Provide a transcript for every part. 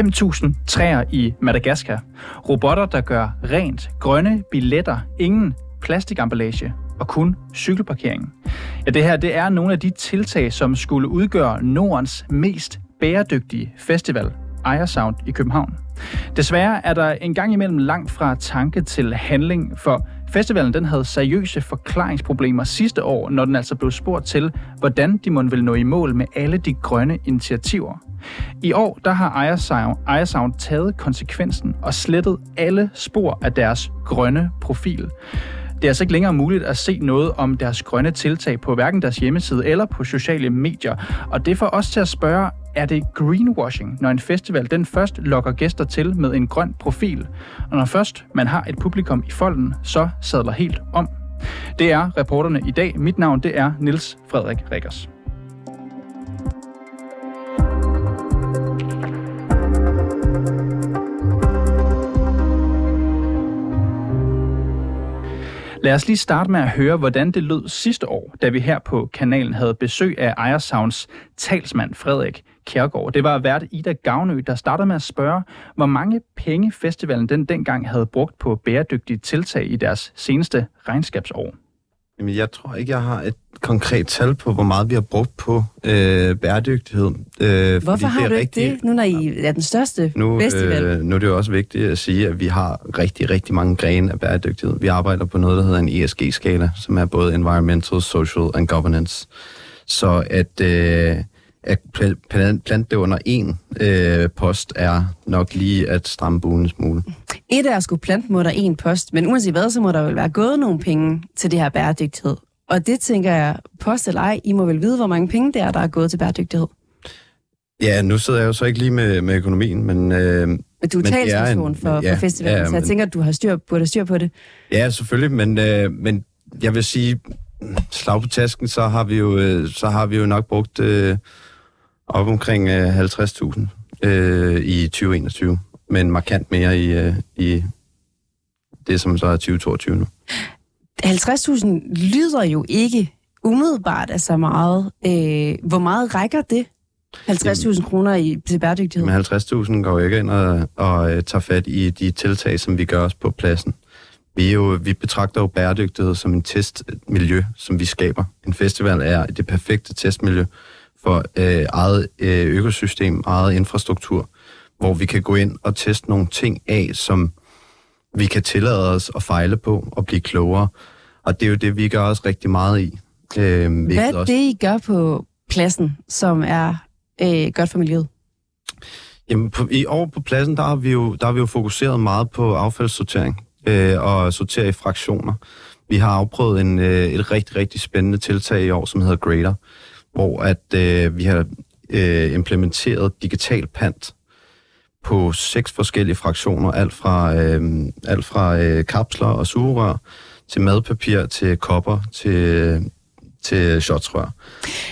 5.000 træer i Madagaskar. Robotter, der gør rent. Grønne billetter. Ingen plastikemballage og kun cykelparkering. Ja, det her det er nogle af de tiltag, som skulle udgøre Nordens mest bæredygtige festival, Ejersound i København. Desværre er der en gang imellem langt fra tanke til handling, for festivalen den havde seriøse forklaringsproblemer sidste år, når den altså blev spurgt til, hvordan de måtte vil nå i mål med alle de grønne initiativer. I år der har Ejersound, Ejersound taget konsekvensen og slettet alle spor af deres grønne profil. Det er altså ikke længere muligt at se noget om deres grønne tiltag på hverken deres hjemmeside eller på sociale medier. Og det får os til at spørge, er det greenwashing, når en festival den først lokker gæster til med en grøn profil, og når først man har et publikum i folden, så sadler helt om? Det er reporterne i dag. Mit navn det er Niels Frederik Rikkers. Lad os lige starte med at høre, hvordan det lød sidste år, da vi her på kanalen havde besøg af Ejersounds talsmand Frederik Kjærgaard. Det var vært Ida Gavnø, der startede med at spørge, hvor mange penge festivalen den dengang havde brugt på bæredygtige tiltag i deres seneste regnskabsår. Jamen, jeg tror ikke, jeg har et konkret tal på, hvor meget vi har brugt på øh, bæredygtighed. Øh, Hvorfor har du ikke det, nu når I er den største nu, festival? Øh, nu er det jo også vigtigt at sige, at vi har rigtig, rigtig mange grene af bæredygtighed. Vi arbejder på noget, der hedder en ESG-skala, som er både Environmental, Social and Governance. Så at... Øh, at plante det under en øh, post er nok lige at stramme buen en smule. Et er at skulle plante mod en post, men uanset hvad, så må der vel være gået nogle penge til det her bæredygtighed. Og det tænker jeg, post eller ej, I må vel vide, hvor mange penge det er, der er gået til bæredygtighed. Ja, nu sidder jeg jo så ikke lige med, med økonomien, men... Øh, men du er talsperson for, ja, for festivalen, ja, så jeg men, tænker, at du har styr, burde have styr på det. Ja, selvfølgelig, men, øh, men jeg vil sige, slag på tasken, så har vi jo, øh, så har vi jo nok brugt... Øh, op omkring øh, 50.000 øh, i 2021, men markant mere i, øh, i det, som så er 2022 nu. 50.000 lyder jo ikke umiddelbart af så meget. Øh, hvor meget rækker det? 50.000 kroner i, til bæredygtighed? Men 50.000 går jo ikke ind og, og uh, tager fat i de tiltag, som vi gør os på pladsen. Vi, er jo, vi betragter jo bæredygtighed som en testmiljø, som vi skaber. En festival er det perfekte testmiljø for øh, eget øh, økosystem, eget infrastruktur, hvor vi kan gå ind og teste nogle ting af, som vi kan tillade os at fejle på og blive klogere. Og det er jo det, vi gør os rigtig meget i. Øh, Hvad er det, I gør på pladsen, som er øh, godt for miljøet? Jamen, på, i år på pladsen, der har vi jo, der har vi jo fokuseret meget på affaldssortering øh, og sortere i fraktioner. Vi har afprøvet en, øh, et rigtig, rigtig spændende tiltag i år, som hedder Grader, hvor at øh, vi har øh, implementeret digital pant på seks forskellige fraktioner, alt fra, øh, alt fra øh, kapsler og sugerør til madpapir, til kopper, til, til shotsrør.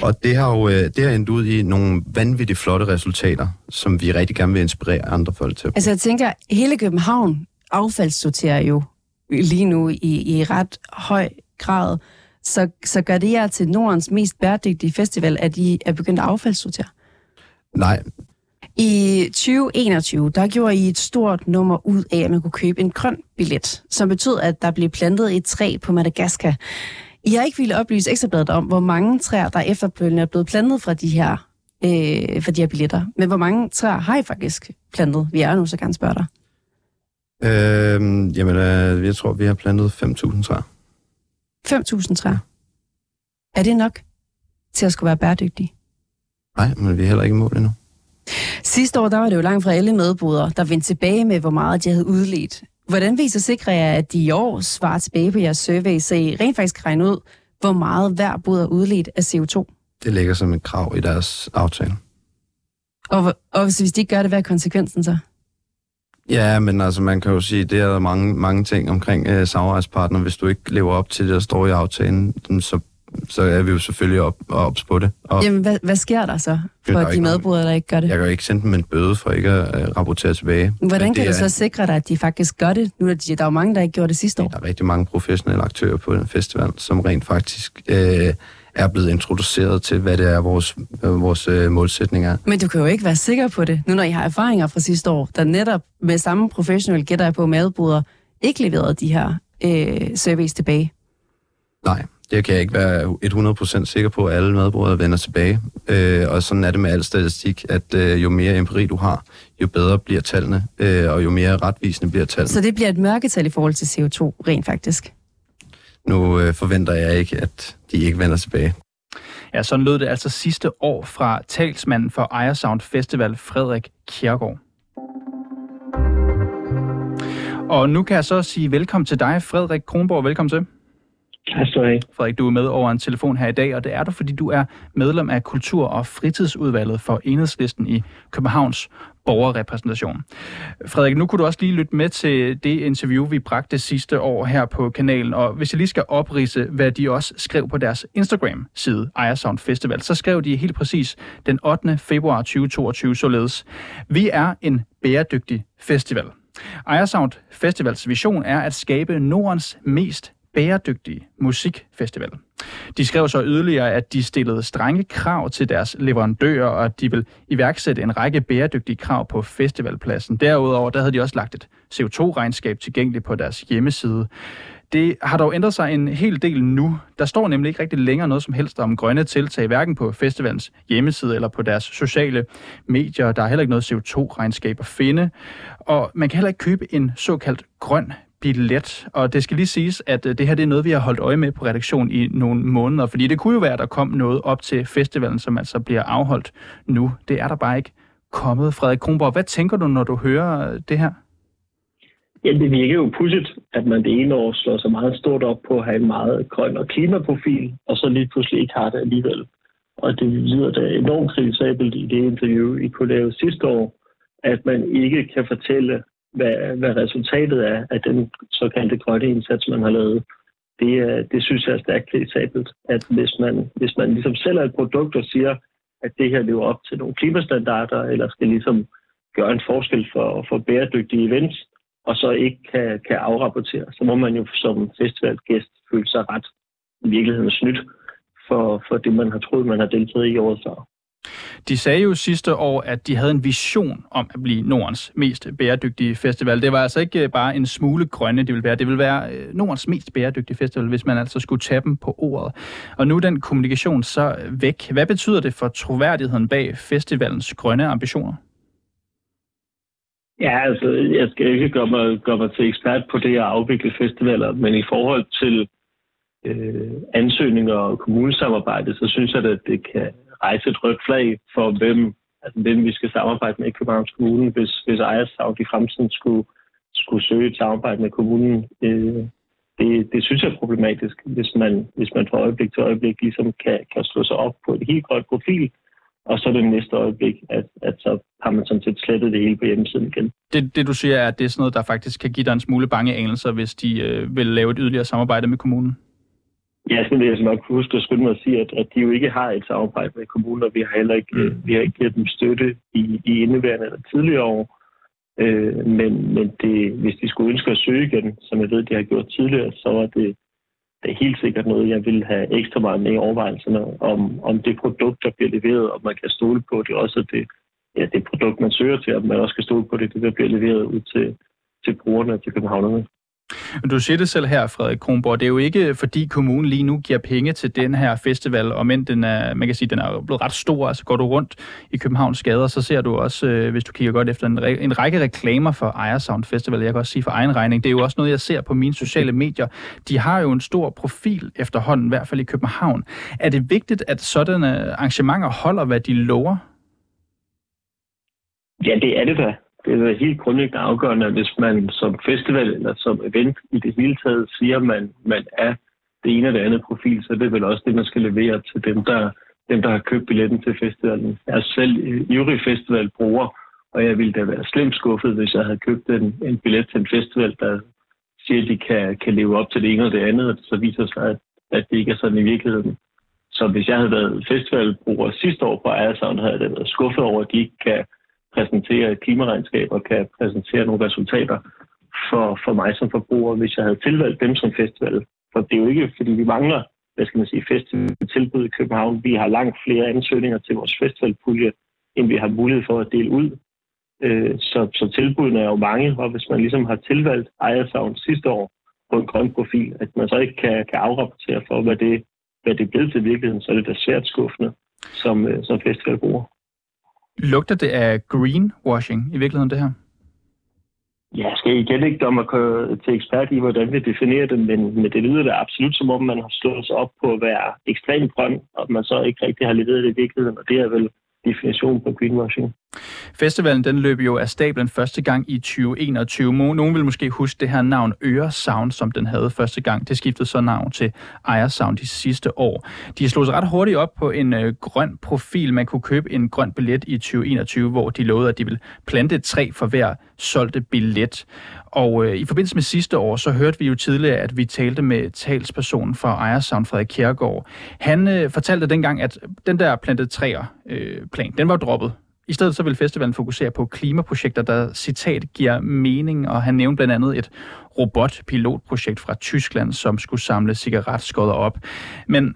Og det har jo øh, det har endt ud i nogle vanvittigt flotte resultater, som vi rigtig gerne vil inspirere andre folk til. Altså jeg tænker, hele København affaldssorterer jo lige nu i, i ret høj grad. Så, så gør det jer til Nordens mest bæredygtige festival, at I er begyndt at affaldssortere? Nej. I 2021, der gjorde I et stort nummer ud af, at man kunne købe en grøn billet, som betød, at der blev plantet et træ på Madagaskar. I har ikke ville oplyse ekstrabladet om, hvor mange træer, der efterfølgende er blevet plantet fra de her, øh, fra de her billetter. Men hvor mange træer har I faktisk plantet? Vi er nu så gerne spørge dig. Øh, jamen, øh, jeg tror, vi har plantet 5.000 træer. 5.000 træer. Er det nok til at skulle være bæredygtig? Nej, men vi er heller ikke i mål endnu. Sidste år, der var det jo langt fra alle medbrudere, der vendte tilbage med, hvor meget de havde udledt. Hvordan viser sikre jer, at de i år svarer tilbage på jeres survey, så I rent faktisk regner ud, hvor meget hver bod er udledt af CO2? Det ligger som et krav i deres aftale. Og, og hvis de ikke gør det, hvad er konsekvensen så? Ja, men altså man kan jo sige, det er mange, mange ting omkring øh, samarbejdspartner. Hvis du ikke lever op til det, der står i aftalen, så, så er vi jo selvfølgelig op, ops på det. Og Jamen, hvad, hvad sker der så for de medbrudere, der ikke gør det? Jeg kan jo ikke sende dem en bøde for ikke at uh, rapportere tilbage. Hvordan kan du så sikre dig, at de faktisk gør det? Nu er der, der er jo mange, der ikke gjorde det sidste år. Der er rigtig mange professionelle aktører på den festival, som rent faktisk øh, er blevet introduceret til, hvad det er, vores, øh, vores øh, målsætning er. Men du kan jo ikke være sikker på det, nu når I har erfaringer fra sidste år, der netop med samme professionelle gætter jeg på madboder ikke leverede de her øh, surveys tilbage. Nej, det kan jeg ikke være 100% sikker på, at alle madbrugere vender tilbage. Øh, og sådan er det med al statistik, at øh, jo mere empiri du har, jo bedre bliver tallene, øh, og jo mere retvisende bliver tallene. Så det bliver et mørketal i forhold til CO2, rent faktisk? Nu øh, forventer jeg ikke, at de ikke vender tilbage. Ja, sådan lød det altså sidste år fra talsmanden for Ejersound Festival, Frederik Kjærgaard. Og nu kan jeg så sige velkommen til dig, Frederik Kronborg. Velkommen til. Tak skal du have. Frederik, du er med over en telefon her i dag, og det er du, fordi du er medlem af Kultur- og Fritidsudvalget for Enhedslisten i Københavns borgerrepræsentation. Frederik, nu kunne du også lige lytte med til det interview, vi bragte sidste år her på kanalen, og hvis jeg lige skal oprise, hvad de også skrev på deres Instagram-side, Ejersound Festival, så skrev de helt præcis den 8. februar 2022 således. Vi er en bæredygtig festival. Ejersound Festivals vision er at skabe Nordens mest bæredygtige musikfestival. De skrev så yderligere, at de stillede strenge krav til deres leverandører, og at de vil iværksætte en række bæredygtige krav på festivalpladsen. Derudover der havde de også lagt et CO2-regnskab tilgængeligt på deres hjemmeside. Det har dog ændret sig en hel del nu. Der står nemlig ikke rigtig længere noget som helst om grønne tiltag, hverken på festivalens hjemmeside eller på deres sociale medier. Der er heller ikke noget CO2-regnskab at finde. Og man kan heller ikke købe en såkaldt grøn billet. Og det skal lige siges, at øh, det her det er noget, vi har holdt øje med på redaktion i nogle måneder, fordi det kunne jo være, at der kom noget op til festivalen, som altså bliver afholdt nu. Det er der bare ikke kommet. Frederik Kronborg, hvad tænker du, når du hører øh, det her? Ja, det virker jo pudsigt, at man det ene år slår så meget stort op på at have en meget grøn og klimaprofil, og så lige pludselig ikke har det alligevel. Og det lyder da enormt kritisabelt i det interview, I kunne lave sidste år, at man ikke kan fortælle, hvad, hvad resultatet er af den såkaldte grønne indsats, man har lavet. Det, øh, det synes jeg er stærkt kritisabelt, at hvis man, hvis man ligesom sælger et produkt og siger, at det her lever op til nogle klimastandarder, eller skal ligesom gøre en forskel for, for bæredygtige events, og så ikke kan, kan afrapportere, så må man jo som festivalgæst føle sig ret i virkeligheden snydt for, for det, man har troet, man har deltaget i året før. De sagde jo sidste år, at de havde en vision om at blive Nordens mest bæredygtige festival. Det var altså ikke øh, bare en smule grønne, det ville være. Det ville være øh, Nordens mest bæredygtige festival, hvis man altså skulle tage dem på ordet. Og nu er den kommunikation så øh, væk. Hvad betyder det for troværdigheden bag festivalens grønne ambitioner? Ja, altså, jeg skal ikke gøre mig, gøre mig til ekspert på det at afvikle festivaler, men i forhold til øh, ansøgninger og kommunesamarbejde, så synes jeg, at det kan rejse et rødt flag for, hvem, altså, hvem vi skal samarbejde med i Københavns Kommune, hvis, hvis Ejersav i fremtiden skulle, skulle søge et samarbejde med kommunen. Øh, det, det synes jeg er problematisk, hvis man, hvis man fra øjeblik til øjeblik ligesom kan, kan slå sig op på et helt grønt profil, og så det næste øjeblik, at, at så har man sådan set slettet det hele på hjemmesiden igen. Det, det du siger er, at det er sådan noget, der faktisk kan give dig en smule bange anelser, hvis de øh, vil lave et yderligere samarbejde med kommunen? Ja, så vil jeg nok huske at skynde mig at sige, at, at de jo ikke har et samarbejde med kommunen, og vi har heller ikke, mm. vi har ikke givet dem støtte i, i indeværende eller tidligere år. Øh, men men det, hvis de skulle ønske at søge igen, som jeg ved, de har gjort tidligere, så var det, det er helt sikkert noget, jeg vil have ekstra meget med i overvejelserne om, om det produkt, der bliver leveret, og man kan stole på det, også det, ja, det produkt, man søger til, at man også kan stole på det, det der bliver leveret ud til, til brugerne og til københavnerne. Du siger det selv her, Frederik Kronborg. Det er jo ikke, fordi kommunen lige nu giver penge til den her festival, og men den er, man kan sige, den er blevet ret stor. Altså går du rundt i Københavns gader, så ser du også, øh, hvis du kigger godt efter, en, en række reklamer for Ejersound Festival. Jeg kan også sige for egen regning. Det er jo også noget, jeg ser på mine sociale medier. De har jo en stor profil efterhånden, i hvert fald i København. Er det vigtigt, at sådanne arrangementer holder, hvad de lover? Ja, det er det da det er helt grundlæggende afgørende, hvis man som festival eller som event i det hele taget siger, at man, man er det ene eller andet profil, så det vel også det, man skal levere til dem, der, dem, der har købt billetten til festivalen. Jeg er selv ivrig festivalbruger, og jeg ville da være slemt skuffet, hvis jeg havde købt en, en billet til en festival, der siger, at de kan, kan leve op til det ene og det andet, og så viser sig, at, at det ikke er sådan i virkeligheden. Så hvis jeg havde været festivalbruger sidste år på Ejersound, havde jeg da været skuffet over, at de ikke kan præsentere et klimaregnskab og kan præsentere nogle resultater for, for mig som forbruger, hvis jeg havde tilvalgt dem som festival. For det er jo ikke, fordi vi mangler hvad skal man sige, festivaltilbud i København. Vi har langt flere ansøgninger til vores festivalpulje, end vi har mulighed for at dele ud. Øh, så, så tilbudene er jo mange, og hvis man ligesom har tilvalgt ejersavn sidste år på en grøn profil, at man så ikke kan, kan afrapportere for, hvad det, hvad det er blevet til virkeligheden, så er det da svært skuffende som, øh, som festivalbruger. Lugter det af greenwashing i virkeligheden, det her? Jeg skal igen ikke domme til ekspert i, hvordan vi definerer det, men, men det lyder da absolut som om, man har slået sig op på at være ekstremt grøn, og man så ikke rigtig har leveret det i virkeligheden, og det er vel definition på greenwashing. Festivalen den løb jo af stablen første gang i 2021. Nogen vil måske huske det her navn Øre Sound, som den havde første gang. Det skiftede så navn til Ejer Sound de sidste år. De slog sig ret hurtigt op på en øh, grøn profil. Man kunne købe en grøn billet i 2021, hvor de lovede, at de ville plante et træ for hver solgte billet. Og øh, i forbindelse med sidste år, så hørte vi jo tidligere, at vi talte med talspersonen fra Ejersound, Frederik Kjærgaard. Han øh, fortalte dengang, at den der plantet træer øh, plan, den var droppet. I stedet så vil festivalen fokusere på klimaprojekter, der citat giver mening, og han nævnte blandt andet et robotpilotprojekt fra Tyskland, som skulle samle cigaretskodder op. Men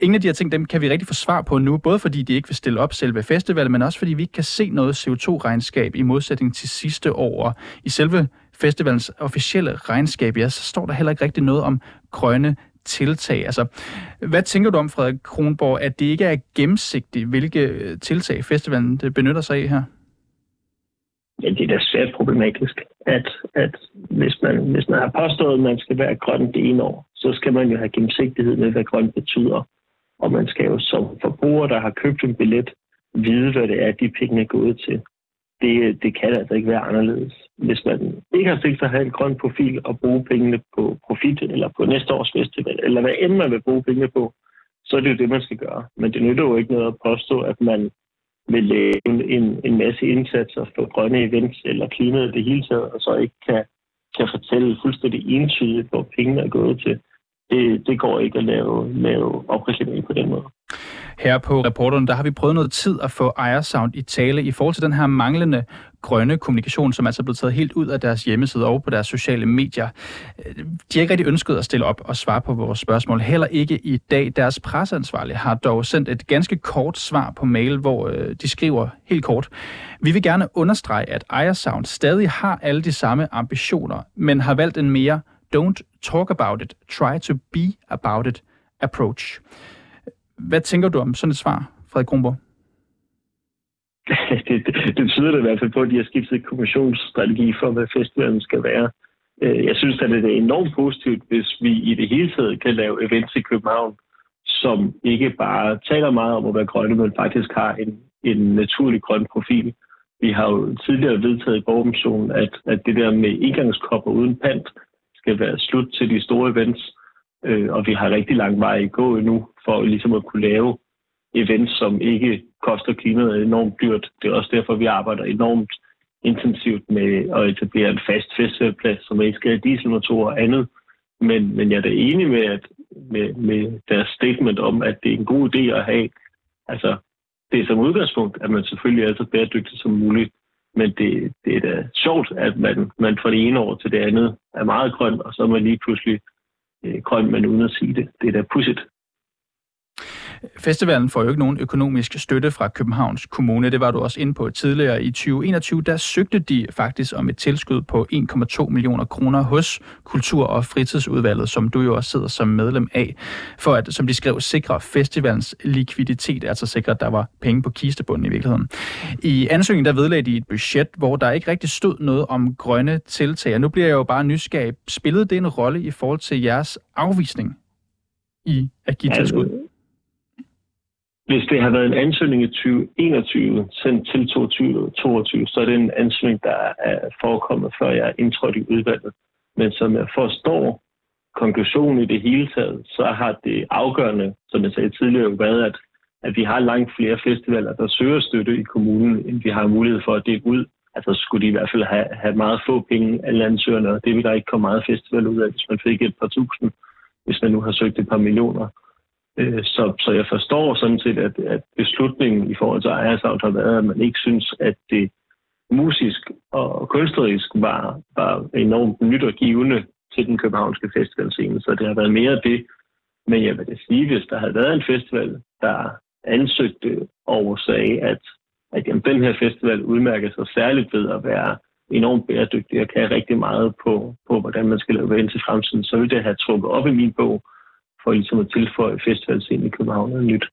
ingen af de her ting, dem kan vi rigtig få svar på nu, både fordi de ikke vil stille op selve festivalen, men også fordi vi ikke kan se noget CO2-regnskab i modsætning til sidste år. I selve festivalens officielle regnskab, ja, så står der heller ikke rigtig noget om grønne tiltag. Altså, hvad tænker du om, Frederik Kronborg, at det ikke er gennemsigtigt, hvilke øh, tiltag festivalen øh, benytter sig af her? Ja, det er da svært problematisk, at, at hvis, man, hvis man har påstået, at man skal være grøn det ene år, så skal man jo have gennemsigtighed med, hvad grøn betyder. Og man skal jo som forbruger, der har købt en billet, vide, hvad det er, de penge er gået til det, det kan altså ikke være anderledes. Hvis man ikke har tænkt sig at have en grøn profil og bruge pengene på profit eller på næste års festival, eller hvad end man vil bruge pengene på, så er det jo det, man skal gøre. Men det nytter jo ikke noget at påstå, at man vil lave en, en masse indsatser for grønne events eller klimaet det hele taget, og så ikke kan, kan fortælle fuldstændig entydigt, hvor pengene er gået til. Det, det går ikke at lave, lave opreklamering på den måde. Her på reporteren, der har vi prøvet noget tid at få Ejersound i tale i forhold til den her manglende grønne kommunikation, som altså er blevet taget helt ud af deres hjemmeside og på deres sociale medier. De har ikke rigtig ønsket at stille op og svare på vores spørgsmål. Heller ikke i dag. Deres presseansvarlige har dog sendt et ganske kort svar på mail, hvor øh, de skriver helt kort. Vi vil gerne understrege, at Ejersound stadig har alle de samme ambitioner, men har valgt en mere don't talk about it, try to be about it approach. Hvad tænker du om sådan et svar, Frederik Kronborg? det, det, det tyder det i hvert fald på, at de har skiftet kommissionsstrategi for, hvad festivalen skal være. Øh, jeg synes, at det er enormt positivt, hvis vi i det hele taget kan lave events i København, som ikke bare taler meget om at være grønne, men faktisk har en, en naturlig grøn profil. Vi har jo tidligere vedtaget i Borgumzonen, at, at det der med indgangskopper uden pant skal være slut til de store events. Øh, og vi har rigtig lang vej at gå endnu for ligesom at kunne lave events, som ikke koster klimaet enormt dyrt. Det er også derfor, vi arbejder enormt intensivt med at etablere en fast festivalplads, som ikke skal have dieselmotorer og andet. Men, men jeg er da enig med, at, med, med deres statement om, at det er en god idé at have. Altså, det er som udgangspunkt, at man selvfølgelig er så bæredygtig som muligt. Men det, det er da sjovt, at man, man fra det ene år til det andet er meget grøn, og så er man lige pludselig øh, grøn, men uden at sige det. Det er da pudsigt. Festivalen får jo ikke nogen økonomisk støtte fra Københavns Kommune. Det var du også inde på tidligere. I 2021 der søgte de faktisk om et tilskud på 1,2 millioner kroner hos Kultur- og Fritidsudvalget, som du jo også sidder som medlem af, for at, som de skrev, sikre festivalens likviditet, altså sikre, at der var penge på kistebunden i virkeligheden. I ansøgningen der vedlagde de et budget, hvor der ikke rigtig stod noget om grønne tiltag. Nu bliver jeg jo bare nysgerrig. Spillede det en rolle i forhold til jeres afvisning i at give tilskud? Hvis det har været en ansøgning i 2021 sendt til 2022, så er det en ansøgning, der er forekommet, før jeg er indtrådt i udvalget. Men som jeg forstår konklusionen i det hele taget, så har det afgørende, som jeg sagde tidligere, været, at, at vi har langt flere festivaler, der søger støtte i kommunen, end vi har mulighed for at dele ud. Altså skulle de i hvert fald have, have meget få penge, af ansøgerne, og det vil der ikke komme meget festival ud af, hvis man fik et par tusind, hvis man nu har søgt et par millioner. Øh, så, så jeg forstår sådan set, at, at beslutningen i forhold til ejersavn har været, at man ikke synes, at det musisk og kunstnerisk var, var enormt nyt og givende til den københavnske festivalscene. Så det har været mere det, Men jeg vil da sige, hvis der havde været en festival, der ansøgte og sagde, at, at jamen, den her festival udmærker sig særligt ved at være enormt bæredygtig og kan rigtig meget på, på hvordan man skal lave ind til fremtiden, så ville det have trukket op i min bog, for ligesom at tilføje festivalscenen i København noget nyt.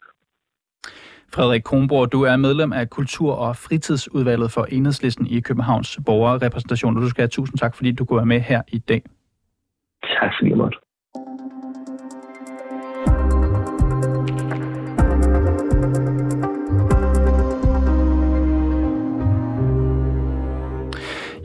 Frederik Kronborg, du er medlem af Kultur- og Fritidsudvalget for Enhedslisten i Københavns borgerrepræsentation, og du skal have tusind tak, fordi du kunne være med her i dag. Tak fordi jeg måtte.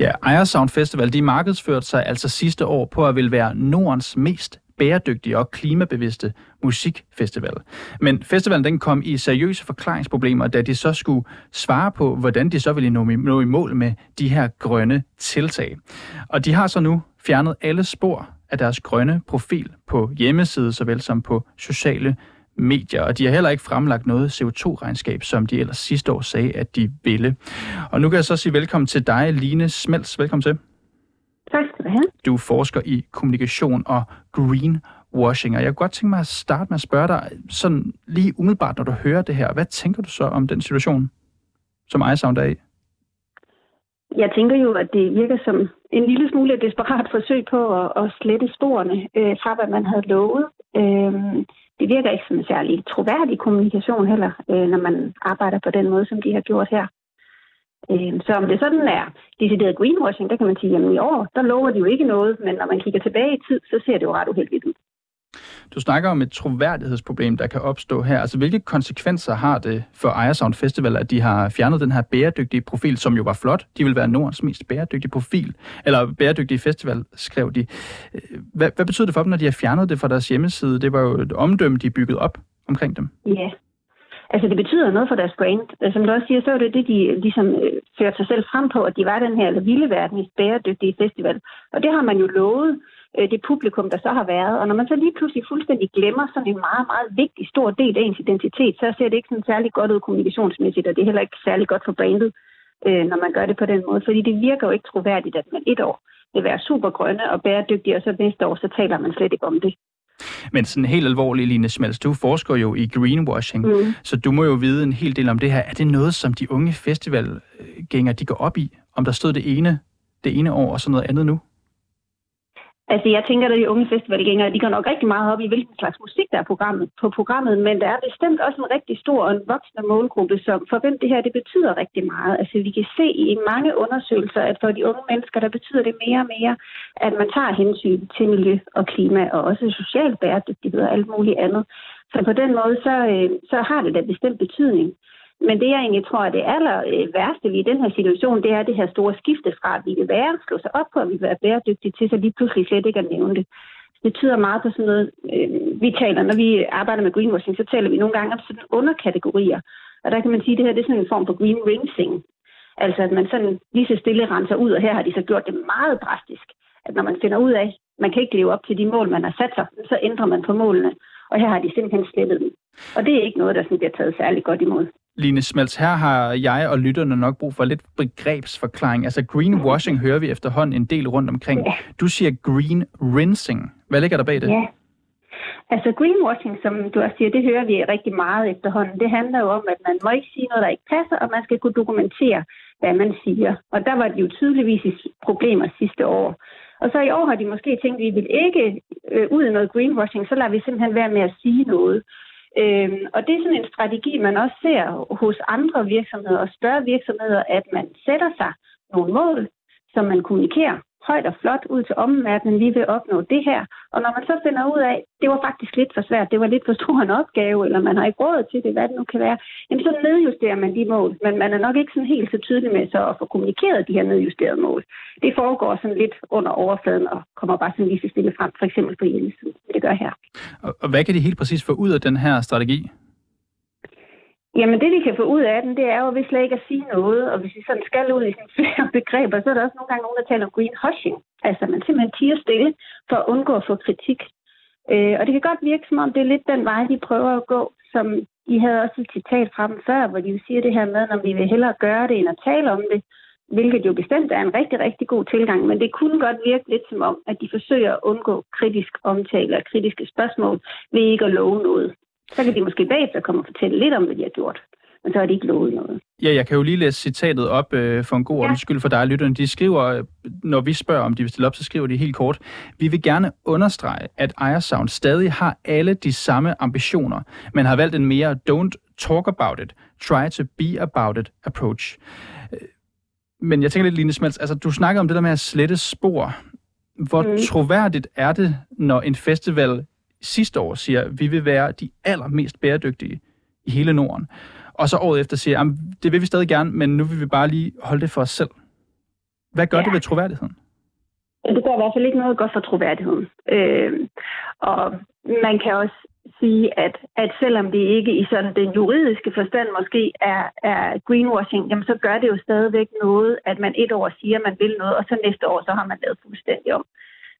Ja, Ejersound Festival, de markedsførte sig altså sidste år på at vil være Nordens mest bæredygtige og klimabevidste musikfestival. Men festivalen den kom i seriøse forklaringsproblemer, da de så skulle svare på, hvordan de så ville nå, nå i mål med de her grønne tiltag. Og de har så nu fjernet alle spor af deres grønne profil på hjemmeside, såvel som på sociale medier, og de har heller ikke fremlagt noget CO2-regnskab, som de ellers sidste år sagde, at de ville. Og nu kan jeg så sige velkommen til dig, Line Smels. Velkommen til. Du. Du forsker i kommunikation og greenwashing, og jeg kunne godt tænke mig at starte med at spørge dig, sådan lige umiddelbart, når du hører det her, hvad tænker du så om den situation, som iSound er i? Jeg tænker jo, at det virker som en lille smule desperat forsøg på at, at slette sporene øh, fra, hvad man havde lovet. Øh, det virker ikke som en særlig troværdig kommunikation heller, øh, når man arbejder på den måde, som de har gjort her. Øh, så om det sådan er decideret greenwashing, der kan man sige, at i år, der lover de jo ikke noget, men når man kigger tilbage i tid, så ser det jo ret uheldigt ud. Du snakker om et troværdighedsproblem, der kan opstå her. Altså, hvilke konsekvenser har det for Ejersound Festival, at de har fjernet den her bæredygtige profil, som jo var flot? De vil være Nordens mest bæredygtige profil, eller bæredygtige festival, skrev de. Hvad, hvad betyder det for dem, når de har fjernet det fra deres hjemmeside? Det var jo et omdømme, de byggede op omkring dem. Ja, Altså det betyder noget for deres brand. Altså, som du også siger, så er det det, de ligesom øh, førte sig selv frem på, at de var den her eller vilde verdens bæredygtige festival. Og det har man jo lovet øh, det publikum, der så har været. Og når man så lige pludselig fuldstændig glemmer sådan en meget, meget vigtig stor del af ens identitet, så ser det ikke sådan særlig godt ud kommunikationsmæssigt, og det er heller ikke særlig godt for brandet, øh, når man gør det på den måde. Fordi det virker jo ikke troværdigt, at man et år vil være super grønne og bæredygtige, og så næste år, så taler man slet ikke om det. Men sådan helt alvorligt, Line Schmelz, du forsker jo i greenwashing, mm. så du må jo vide en hel del om det her. Er det noget, som de unge festivalgængere, de går op i? Om der stod det ene, det ene år og så noget andet nu? Altså, jeg tænker, at de unge festivalgængere, de går nok rigtig meget op i, hvilken slags musik der er programmet, på programmet, men der er bestemt også en rigtig stor og en voksende målgruppe, som for hvem det her, det betyder rigtig meget. Altså, vi kan se i mange undersøgelser, at for de unge mennesker, der betyder det mere og mere, at man tager hensyn til miljø og klima, og også social bæredygtighed og alt muligt andet. Så på den måde, så, øh, så har det da bestemt betydning. Men det, jeg egentlig tror er det aller øh, værste ved den her situation, det er det her store skifte fra, at vi vil være, slå sig op på, at vi vil være bæredygtige til, så lige pludselig slet ikke at nævne det. Det tyder meget på sådan noget, øh, vi taler, når vi arbejder med greenwashing, så taler vi nogle gange om sådan underkategorier. Og der kan man sige, at det her det er sådan en form for green rinsing. Altså at man sådan lige så stille renser ud, og her har de så gjort det meget drastisk. At når man finder ud af, at man kan ikke leve op til de mål, man har sat sig, så ændrer man på målene. Og her har de simpelthen slettet dem. Og det er ikke noget, der sådan bliver taget særlig godt imod. Line Smelts, her har jeg og lytterne nok brug for lidt begrebsforklaring. Altså greenwashing hører vi efterhånden en del rundt omkring. Ja. Du siger green rinsing. Hvad ligger der bag det? Ja. Altså greenwashing, som du også siger, det hører vi rigtig meget efterhånden. Det handler jo om, at man må ikke sige noget, der ikke passer, og man skal kunne dokumentere, hvad man siger. Og der var det jo tydeligvis problemer sidste år. Og så i år har de måske tænkt, at vi vil ikke øh, ud i noget greenwashing, så lader vi simpelthen være med at sige noget. Øhm, og det er sådan en strategi, man også ser hos andre virksomheder og større virksomheder, at man sætter sig nogle mål, som man kommunikerer højt og flot ud til omverdenen, vi vil opnå det her. Og når man så finder ud af, det var faktisk lidt for svært, det var lidt for stor en opgave, eller man har ikke råd til det, hvad det nu kan være, jamen så nedjusterer man de mål. Men man er nok ikke sådan helt så tydelig med så at få kommunikeret de her nedjusterede mål. Det foregår sådan lidt under overfladen og kommer bare sådan lige så stille frem, for eksempel på hjemmesiden. Det gør her. Og hvad kan de helt præcis få ud af den her strategi? Jamen det, vi kan få ud af den, det er jo ved slet ikke at sige noget, og hvis vi sådan skal ud i sådan flere begreber, så er der også nogle gange nogen, der taler om greenwashing. Altså man simpelthen tiger stille for at undgå at få kritik. Øh, og det kan godt virke som om, det er lidt den vej, de prøver at gå, som I havde også et citat fra dem før, hvor de siger det her med, når vi vil hellere gøre det, end at tale om det. hvilket jo bestemt er en rigtig, rigtig god tilgang, men det kunne godt virke lidt som om, at de forsøger at undgå kritisk omtale og kritiske spørgsmål ved ikke at love noget. Så kan de måske bagefter komme og fortælle lidt om, hvad de har gjort men så har de ikke lovet noget. Ja, jeg kan jo lige læse citatet op øh, for en god ja. skyld for dig, lytterne. De skriver, når vi spørger, om de vil stille op, så skriver de helt kort. Vi vil gerne understrege, at Ejersound stadig har alle de samme ambitioner, men har valgt en mere don't talk about it, try to be about it approach. Øh, men jeg tænker lidt, Line Smelts, altså du snakker om det der med at slette spor. Hvor mm. troværdigt er det, når en festival sidste år siger, at vi vil være de allermest bæredygtige i hele Norden? og så året efter siger, at det vil vi stadig gerne, men nu vil vi bare lige holde det for os selv. Hvad gør ja. det ved troværdigheden? Det gør i hvert fald ikke noget godt for troværdigheden. Øh, og man kan også sige, at, at selvom det ikke i sådan den juridiske forstand måske er, er greenwashing, jamen så gør det jo stadigvæk noget, at man et år siger, at man vil noget, og så næste år, så har man lavet fuldstændig om.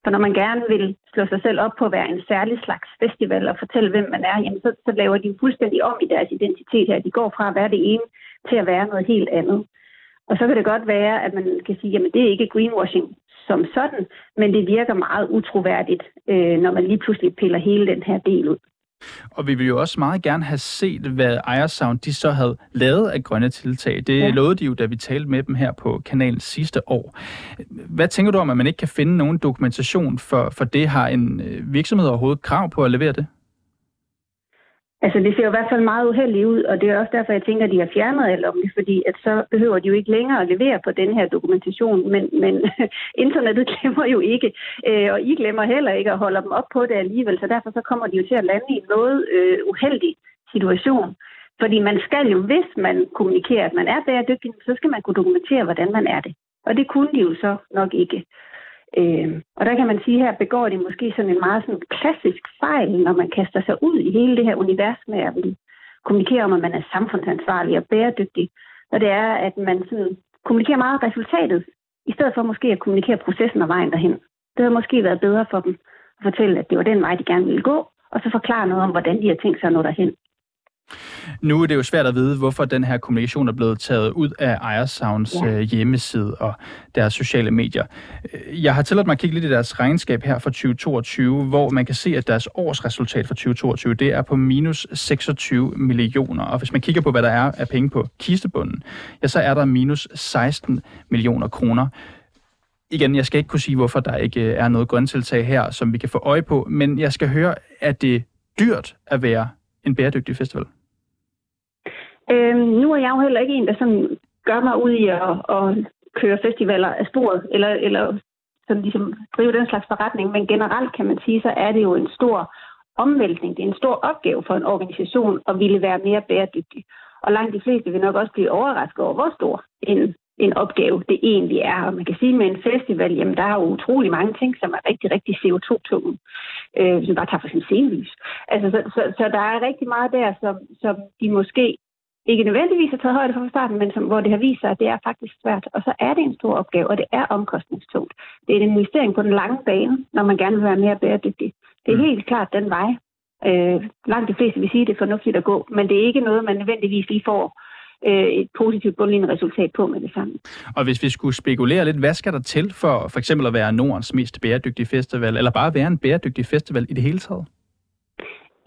For når man gerne vil slå sig selv op på at være en særlig slags festival og fortælle, hvem man er, jamen så, så laver de fuldstændig om i deres identitet her. De går fra at være det ene til at være noget helt andet. Og så kan det godt være, at man kan sige, jamen det er ikke greenwashing som sådan, men det virker meget utroværdigt, øh, når man lige pludselig piller hele den her del ud. Og vi vil jo også meget gerne have set, hvad Ejersound de så havde lavet af grønne tiltag. Det ja. lovede de jo, da vi talte med dem her på kanalen sidste år. Hvad tænker du om, at man ikke kan finde nogen dokumentation for, for det? Har en øh, virksomhed overhovedet krav på at levere det? Altså, det ser jo i hvert fald meget uheldigt ud, og det er også derfor, jeg tænker, at de har fjernet alt om det, fordi at så behøver de jo ikke længere at levere på den her dokumentation, men, men internettet glemmer jo ikke, øh, og I glemmer heller ikke at holde dem op på det alligevel, så derfor så kommer de jo til at lande i en noget øh, uheldig situation. Fordi man skal jo, hvis man kommunikerer, at man er bæredygtig, så skal man kunne dokumentere, hvordan man er det. Og det kunne de jo så nok ikke. Øh, og der kan man sige, her begår de måske sådan en meget sådan klassisk fejl, når man kaster sig ud i hele det her univers med at kommunikere om, at man er samfundsansvarlig og bæredygtig. Og det er, at man sådan kommunikerer meget resultatet, i stedet for måske at kommunikere processen og vejen derhen. Det havde måske været bedre for dem at fortælle, at det var den vej, de gerne ville gå, og så forklare noget om, hvordan de har tænkt sig at nå derhen. Nu er det jo svært at vide, hvorfor den her kommunikation er blevet taget ud af Ejersounds ja. Øh, hjemmeside og deres sociale medier. Øh, jeg har tilladt mig at kigge lidt i deres regnskab her for 2022, hvor man kan se, at deres årsresultat for 2022, det er på minus 26 millioner. Og hvis man kigger på, hvad der er af penge på kistebunden, ja, så er der minus 16 millioner kroner. Igen, jeg skal ikke kunne sige, hvorfor der ikke øh, er noget grøntiltag her, som vi kan få øje på, men jeg skal høre, at det dyrt at være en bæredygtig festival? Øhm, nu er jeg jo heller ikke en, der sådan gør mig ud i at, at køre festivaler af sporet, eller, eller sådan ligesom drive den slags forretning, men generelt kan man sige, så er det jo en stor omvæltning. Det er en stor opgave for en organisation at ville være mere bæredygtig. Og langt de fleste vil nok også blive overrasket over, hvor stor en, en opgave det egentlig er. Og man kan sige, at med en festival, jamen der er jo utrolig mange ting, som er rigtig, rigtig CO2-tunge. Øh, hvis man bare tager for sin scenelys. Altså, så, så, så, der er rigtig meget der, som, som de måske ikke nødvendigvis har taget højde for fra starten, men som, hvor det har vist sig, at det er faktisk svært. Og så er det en stor opgave, og det er omkostningstungt. Det er en investering på den lange bane, når man gerne vil være mere bæredygtig. Det er mm. helt klart den vej. Øh, langt de fleste vil sige, at det er fornuftigt at gå, men det er ikke noget, man nødvendigvis lige får øh, et positivt bundlignende resultat på med det samme. Og hvis vi skulle spekulere lidt, hvad skal der til for for eksempel at være Nordens mest bæredygtige festival, eller bare være en bæredygtig festival i det hele taget?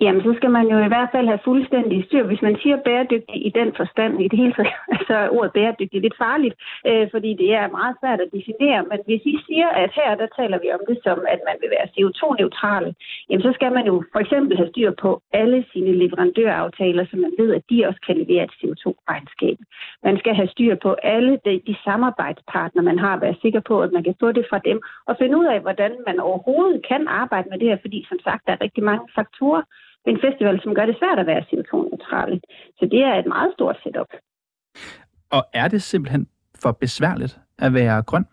Jamen, så skal man jo i hvert fald have fuldstændig styr. Hvis man siger bæredygtig i den forstand, i det hele taget, så er ordet bæredygtig lidt farligt, øh, fordi det er meget svært at definere. Men hvis I siger, at her, der taler vi om det som, at man vil være CO2-neutrale, jamen, så skal man jo for eksempel have styr på alle sine leverandøraftaler, så man ved, at de også kan levere et CO2-regnskab. Man skal have styr på alle de, de samarbejdspartnere, man har, være sikker på, at man kan få det fra dem, og finde ud af, hvordan man overhovedet kan arbejde med det her, fordi som sagt, der er rigtig mange faktorer, en festival, som gør det svært at være CO2-neutrale. Så det er et meget stort setup. Og er det simpelthen for besværligt at være grøn?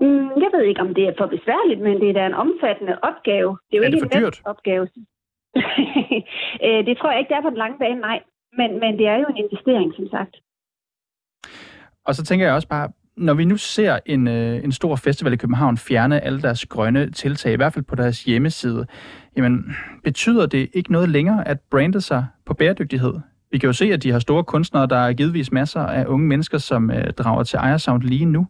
Mm, jeg ved ikke, om det er for besværligt, men det er da en omfattende opgave. Det er jo er ikke det en dyrt? opgave. Øh, det tror jeg ikke, det er på den lange bane, nej. Men, men det er jo en investering, som sagt. Og så tænker jeg også bare, når vi nu ser en, øh, en stor festival i København fjerne alle deres grønne tiltag, i hvert fald på deres hjemmeside, jamen, betyder det ikke noget længere at brande sig på bæredygtighed? Vi kan jo se, at de har store kunstnere, der er givetvis masser af unge mennesker, som øh, drager til Ejersound lige nu.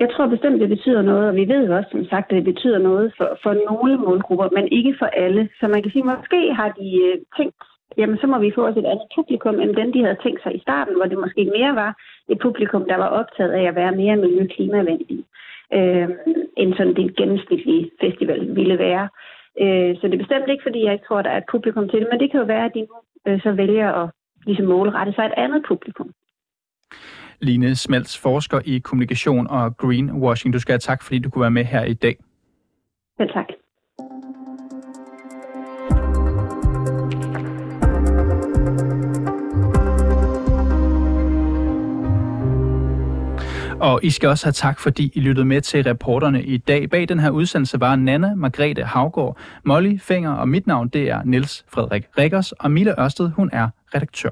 Jeg tror bestemt, det betyder noget, og vi ved jo også, som sagt, at det betyder noget for, for nogle målgrupper, men ikke for alle. Så man kan sige, at måske har de øh, tænkt, jamen så må vi få os et andet publikum, end den de havde tænkt sig i starten, hvor det måske mere var et publikum, der var optaget af at være mere miljø- og klimavenlig, øh, end sådan det gennemsnitlige festival ville være. Øh, så det er bestemt ikke, fordi jeg ikke tror, der er et publikum til det, men det kan jo være, at de nu øh, så vælger at ligesom målrette sig et andet publikum. Line Smelts, forsker i kommunikation og greenwashing. Du skal have tak, fordi du kunne være med her i dag. Ja, tak. Og I skal også have tak, fordi I lyttede med til reporterne i dag. Bag den her udsendelse var Nana Margrethe Havgård, Molly Fenger, og mit navn det er Niels Frederik Rikkers, og Mille Ørsted, hun er redaktør.